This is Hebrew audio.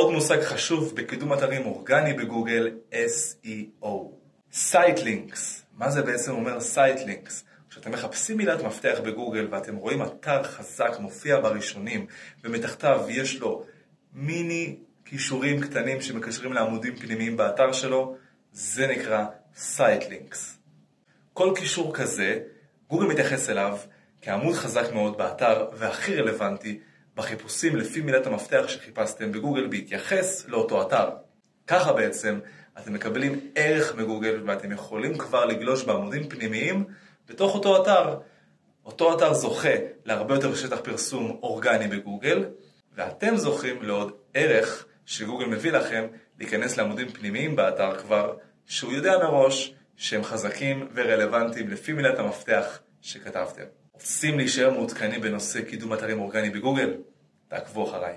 עוד מושג חשוב בקידום אתרים אורגני בגוגל, SEO. Sitelinks, מה זה בעצם אומר Sitelinks? כשאתם מחפשים מילת מפתח בגוגל ואתם רואים אתר חזק מופיע בראשונים ומתחתיו יש לו מיני קישורים קטנים שמקשרים לעמודים פנימיים באתר שלו, זה נקרא Sitelinks. כל קישור כזה, גוגל מתייחס אליו כעמוד חזק מאוד באתר והכי רלוונטי בחיפושים לפי מילת המפתח שחיפשתם בגוגל בהתייחס לאותו אתר. ככה בעצם אתם מקבלים ערך מגוגל ואתם יכולים כבר לגלוש בעמודים פנימיים בתוך אותו אתר. אותו אתר זוכה להרבה יותר שטח פרסום אורגני בגוגל ואתם זוכים לעוד ערך שגוגל מביא לכם להיכנס לעמודים פנימיים באתר כבר שהוא יודע מראש שהם חזקים ורלוונטיים לפי מילת המפתח שכתבתם. רוצים להישאר מעודכנים בנושא קידום אתרים אורגני בגוגל? תעקבו אחריי.